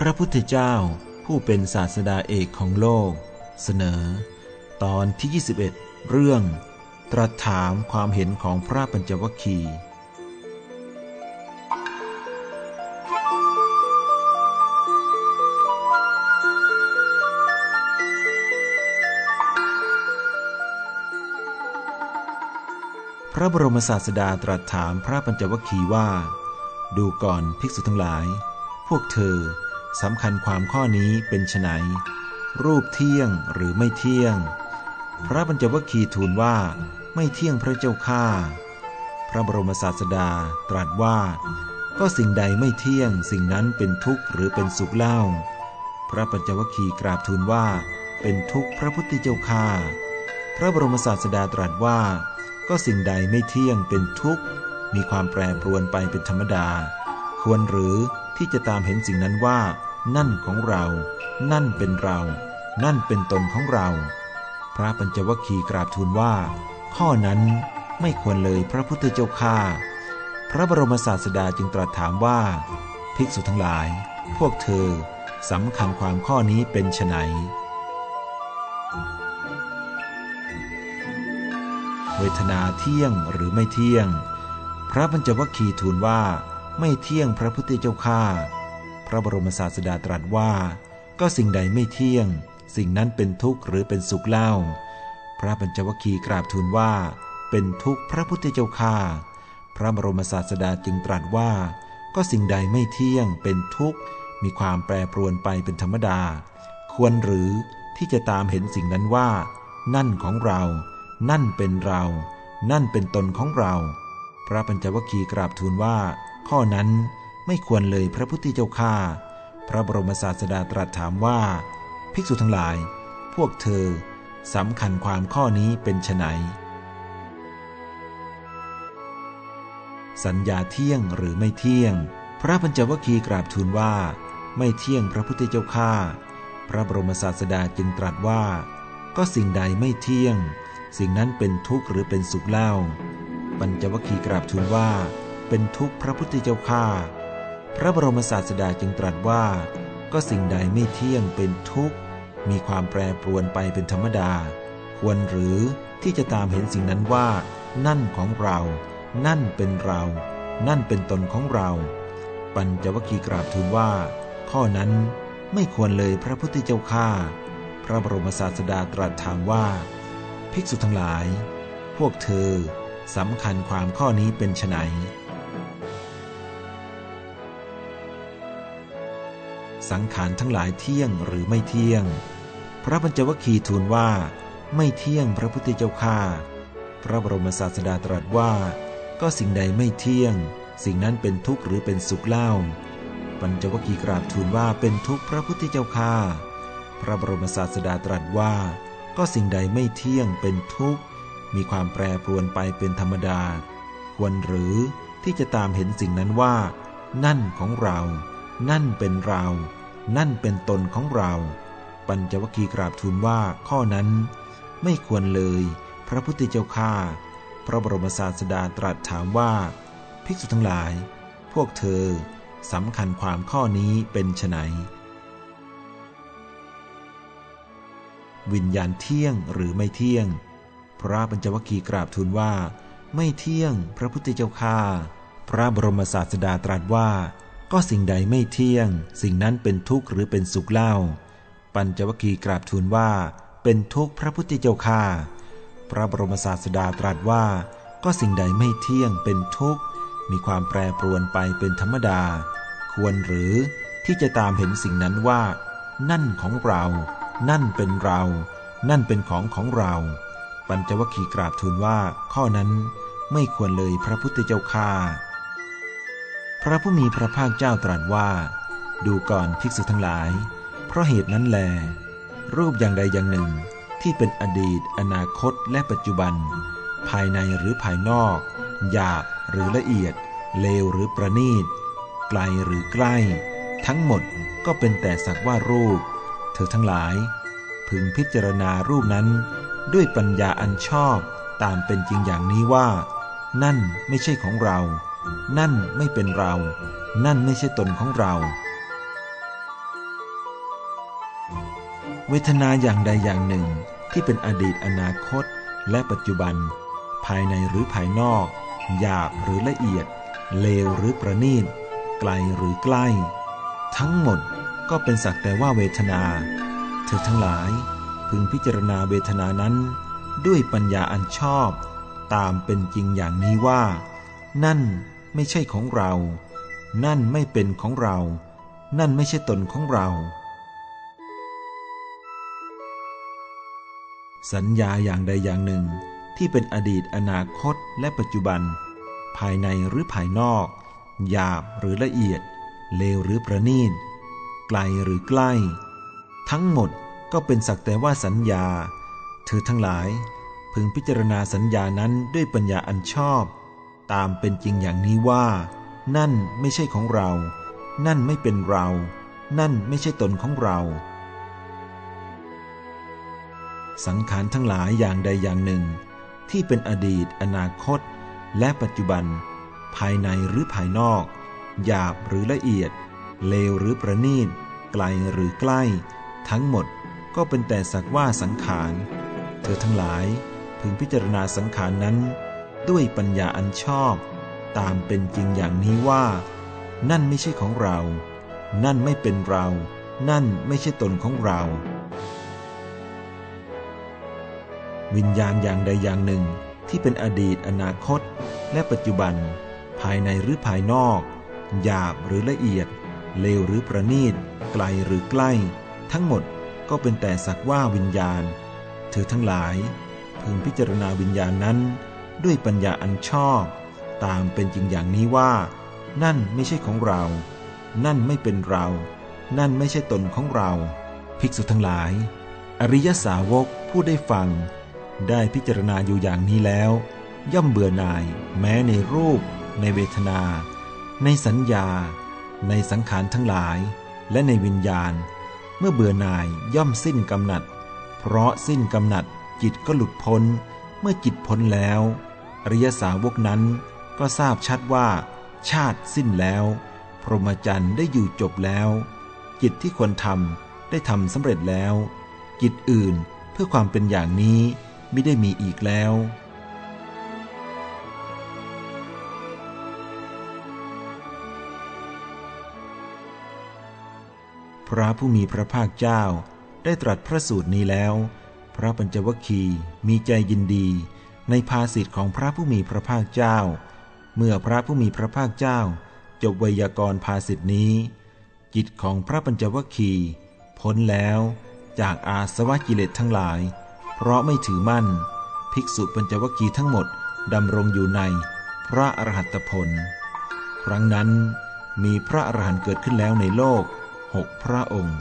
พระพุทธเจ้าผู้เป็นศาสดาเอกของโลก เสนอ ตอนที่ 21 เรื่อง ตรัสถามความเห็นของพระปัญจวัคคีย์พระบรมศาสดาตรัสถามพระปัญจวัคคีย์ว่า ดูก่อนภิกษุทั้งหลาย พวกเธอ สำคัญความข้อนี้เป็นไฉนรูปเที่ยงหรือไม่เที่ยง พระปัญจวัคคีย์ทูลว่าไม่เที่ยงพระเจ้าข้าพระบรมศาสดาตรัสว่า ก็สิ่งใดไม่เที่ยง สิ่งนั้นเป็นทุกข์หรือเป็นสุขเล่า พระปัญจวัคคีย์กราบทูลว่า เป็นทุกข์พระพุทธเจ้าข้าพระบรมศาสดาตรัสว่า ก็สิ่งใดไม่เที่ยงเป็นทุกข์ มีความแปรปรวนไปเป็นธรรมดา ควรหรือที่จะตามเห็นสิ่งนั้นว่า นั่นของเรา นั่นเป็นเรา นั่นเป็นตนของเรา พระปัญจวัคคีย์กราบทูลว่า ข้อนั้นไม่ควรเลยพระพุทธเจ้าข้าพระบรมศาสดาจึงตรัสถามว่า ภิกษุทั้งหลาย พวกเธอสำคัญความข้อนี้เป็นไฉนเวทนาเที่ยงหรือไม่เที่ยง พระปัญจวัคคีย์ทูลว่า ไม่เที่ยงพระพุทธเจ้าข้า พระบรมศาสดาตรัสว่า ก็สิ่งใดไม่เที่ยง สิ่งนั้นเป็นทุกข์หรือเป็นสุขเล่า พระปัญจวคีกราบทูลว่า เป็นทุกข์พระพุทธเจ้าข้าพระบรมศาสดาจึงตรัสว่า ก็สิ่งใดไม่เที่ยงเป็นทุกข์ มีความแปรปรวนไปเป็นธรรมดา ควรหรือที่จะตามเห็นสิ่งนั้นว่า นั่นของเรา นั่นเป็นเรา นั่นเป็นตนของเรา พระปัญจวคีกราบทูลว่า ข้อนั้น ไม่ควรเลยพระพุทธเจ้าข้าพระบรมศาสดาตรัสถามว่า ภิกษุทั้งหลาย พวกเธอสำคัญความข้อนี้เป็นไฉนสัญญาเที่ยงหรือไม่เที่ยง พระปัญจวคีกราบทูลว่า ไม่เที่ยงพระพุทธเจ้าข้าพระบรมศาสดาจึงตรัสว่า ก็สิ่งใดไม่เที่ยง สิ่งนั้นเป็นทุกข์หรือเป็นสุขเล่า ปัญจวคีกราบทูลว่า เป็นทุกข์พระพุทธเจ้าข้า พระบรมศาสดาจึงตรัสว่า ก็สิ่งใดไม่เที่ยงเป็นทุกข์ มีความแปรปรวนไปเป็นธรรมดา ควรหรือที่จะตามเห็นสิ่งนั้นว่า นั่นของเรา นั่นเป็นเรา นั่นเป็นตนของเรา ปัญจวคีกราบทูลว่า ข้อนั้นไม่ควรเลยพระพุทธเจ้าข้าพระบรมศาสดาตรัสถามว่า ภิกษุทั้งหลาย พวกเธอสำคัญความข้อนี้เป็นไฉน สังขารทั้งหลายเที่ยงหรือไม่เที่ยง พระปัญจวัคคีย์ทูลว่า ไม่เที่ยงพระพุทธเจ้าข้าพระบรมศาสดาตรัสว่า ก็สิ่งใดไม่เที่ยง สิ่งนั้นเป็นทุกข์หรือเป็นสุขเล่า ปัญจวัคคีย์กราบทูลว่าเป็นทุกข์พระพุทธเจ้าข้าพระบรมศาสดาตรัสว่า ก็สิ่งใดไม่เที่ยงเป็นทุกข์ มีความแปรปรวนไปเป็นธรรมดา ควรหรือที่จะตามเห็นสิ่งนั้นว่า นั่นของเรา นั่นเป็นเรา นั่นเป็นตนของเรา ปัญจวคีกราบทูลว่าข้อนั้นไม่ควรเลย พระพุทธเจ้าข้าพระบรมศาสดาตรัสถามว่า ภิกษุทั้งหลาย พวกเธอสำคัญความข้อนี้เป็นไฉนวิญญาณเที่ยงหรือไม่เที่ยง พระปัญจวคีกราบทูลว่า ไม่เที่ยง พระพุทธเจ้าข้าพระบรมศาสดาตรัสว่า ก็สิ่งใดไม่เที่ยง สิ่งนั้นเป็นทุกข์หรือเป็นสุขเล่า ปัญจวัคคีย์กราบทูลว่า เป็นทุกข์พระพุทธเจ้าข้าพระบรมศาสดาตรัสว่า ก็สิ่งใดไม่เที่ยงเป็นทุกข์ มีความแปรปรวนไปเป็นธรรมดา ควรหรือที่จะตามเห็นสิ่งนั้นว่า นั่นของเรา นั่นเป็นเรา นั่นเป็นของของเรา ปัญจวัคคีย์กราบทูลว่า ข้อนั้นไม่ควรเลยพระพุทธเจ้าข้า พระผู้มีพระภาคเจ้าตรัสว่า ดูก่อนภิกษุทั้งหลาย เพราะเหตุนั้นแล รูปอย่างใดอย่างหนึ่งที่เป็นอดีต อนาคต และปัจจุบัน ภายในหรือภายนอก หยาบหรือละเอียด เลวหรือประณีต ไกลหรือใกล้ ทั้งหมดก็เป็นแต่สักว่ารูป เธอทั้งหลาย พึงพิจารณารูปนั้น ด้วยปัญญาอันชอบตามเป็นจริงอย่างนี้ว่า นั่นไม่ใช่ของเรา นั่นไม่เป็นเรา นั่นไม่ใช่ตนของเรา เวทนาอย่างใดอย่างหนึ่งที่เป็นอดีตอนาคต และปัจจุบัน ภายในหรือภายนอก หยาบหรือละเอียด เลวหรือประณีต ไกลหรือใกล้ ทั้งหมดก็เป็นสักแต่ว่าเวทนา เธอทั้งหลาย พึงพิจารณาเวทนานั้น ด้วยปัญญาอันชอบ ตามเป็นจริงอย่างนี้ว่า นั่น ไม่ใช่ของเรา นั่นไม่เป็นของเรา นั่นไม่ใช่ตนของเรา สัญญาอย่างใดอย่างหนึ่งที่เป็นอดีตอนาคตและปัจจุบัน ภายในหรือภายนอก หยาบหรือละเอียด เลวหรือประณีต ไกลหรือใกล้ ทั้งหมดก็เป็นสักแต่ว่าสัญญา เธอทั้งหลาย พึงพิจารณาสัญญานั้นด้วยปัญญาอันชอบ ตามเป็นจริงอย่างนี้ว่า นั่นไม่ใช่ของเรา นั่นไม่เป็นเรา นั่นไม่ใช่ตนของเรา สังขารทั้งหลายอย่างใดอย่างหนึ่ง ที่เป็นอดีต อนาคต และปัจจุบัน ภายในหรือภายนอก หยาบหรือละเอียด เลวหรือประณีต ไกลหรือใกล้ ทั้งหมดก็เป็นแต่สักว่าสังขาร เธอทั้งหลายพึงพิจารณาสังขารนั้น ด้วยปัญญาอันชอบ ตามเป็นจริงอย่างนี้ว่า นั่นไม่ใช่ของเรา นั่นไม่เป็นเรา นั่นไม่ใช่ตนของเรา วิญญาณอย่างใดอย่างหนึ่งที่เป็นอดีตอนาคต และปัจจุบัน ภายในหรือภายนอก หยาบหรือละเอียด เลวหรือประณีต ไกลหรือใกล้ ทั้งหมดก็เป็นแต่สักว่าวิญญาณ เธอทั้งหลายพึงพิจารณาวิญญาณนั้น ด้วยปัญญาอันชอบ ตามเป็นจริงอย่างนี้ว่า นั่นไม่ใช่ของเรา นั่นไม่เป็นเรา นั่นไม่ใช่ตนของเรา ภิกษุทั้งหลาย อริยสาวกผู้ได้ฟัง ได้พิจารณาอยู่อย่างนี้แล้ว ย่อมเบื่อหน่าย แม้ในรูป ในเวทนา ในสัญญา ในสังขารทั้งหลาย และในวิญญาณ เมื่อเบื่อหน่ายย่อมสิ้นกำหนัด เพราะสิ้นกำหนัดจิตก็หลุดพ้นเมื่อจิตพ้นแล้ว อริยสาวกนั้นก็ทราบชัดว่า ชาติสิ้นแล้ว พรหมจรรย์ได้อยู่จบแล้วจิตที่ควรทำได้ทำสำเร็จแล้วจิตอื่นเพื่อความเป็นอย่างนี้ไม่ได้มีอีกแล้ว พระผู้มีพระภาคเจ้าได้ตรัสพระสูตรนี้แล้ว พระปัญจวัคคีมีใจยินดี ในภาสิทธ์ของพระผู้มีพระภาคเจ้า เมื่อพระผู้มีพระภาคเจ้า จบไวยากรณ์ภาสิทธินี้ จิตของพระปัญจวัคคีพ้นแล้วจากอาสวะกิเลสทั้งหลาย เพราะไม่ถือมั่น ภิกษุปัญจวัคคีย์ทั้งหมดดำรงอยู่ในพระอรหัตผล ครั้งนั้นมีพระอรหันต์เกิดขึ้นแล้วในโลกหกพระองค์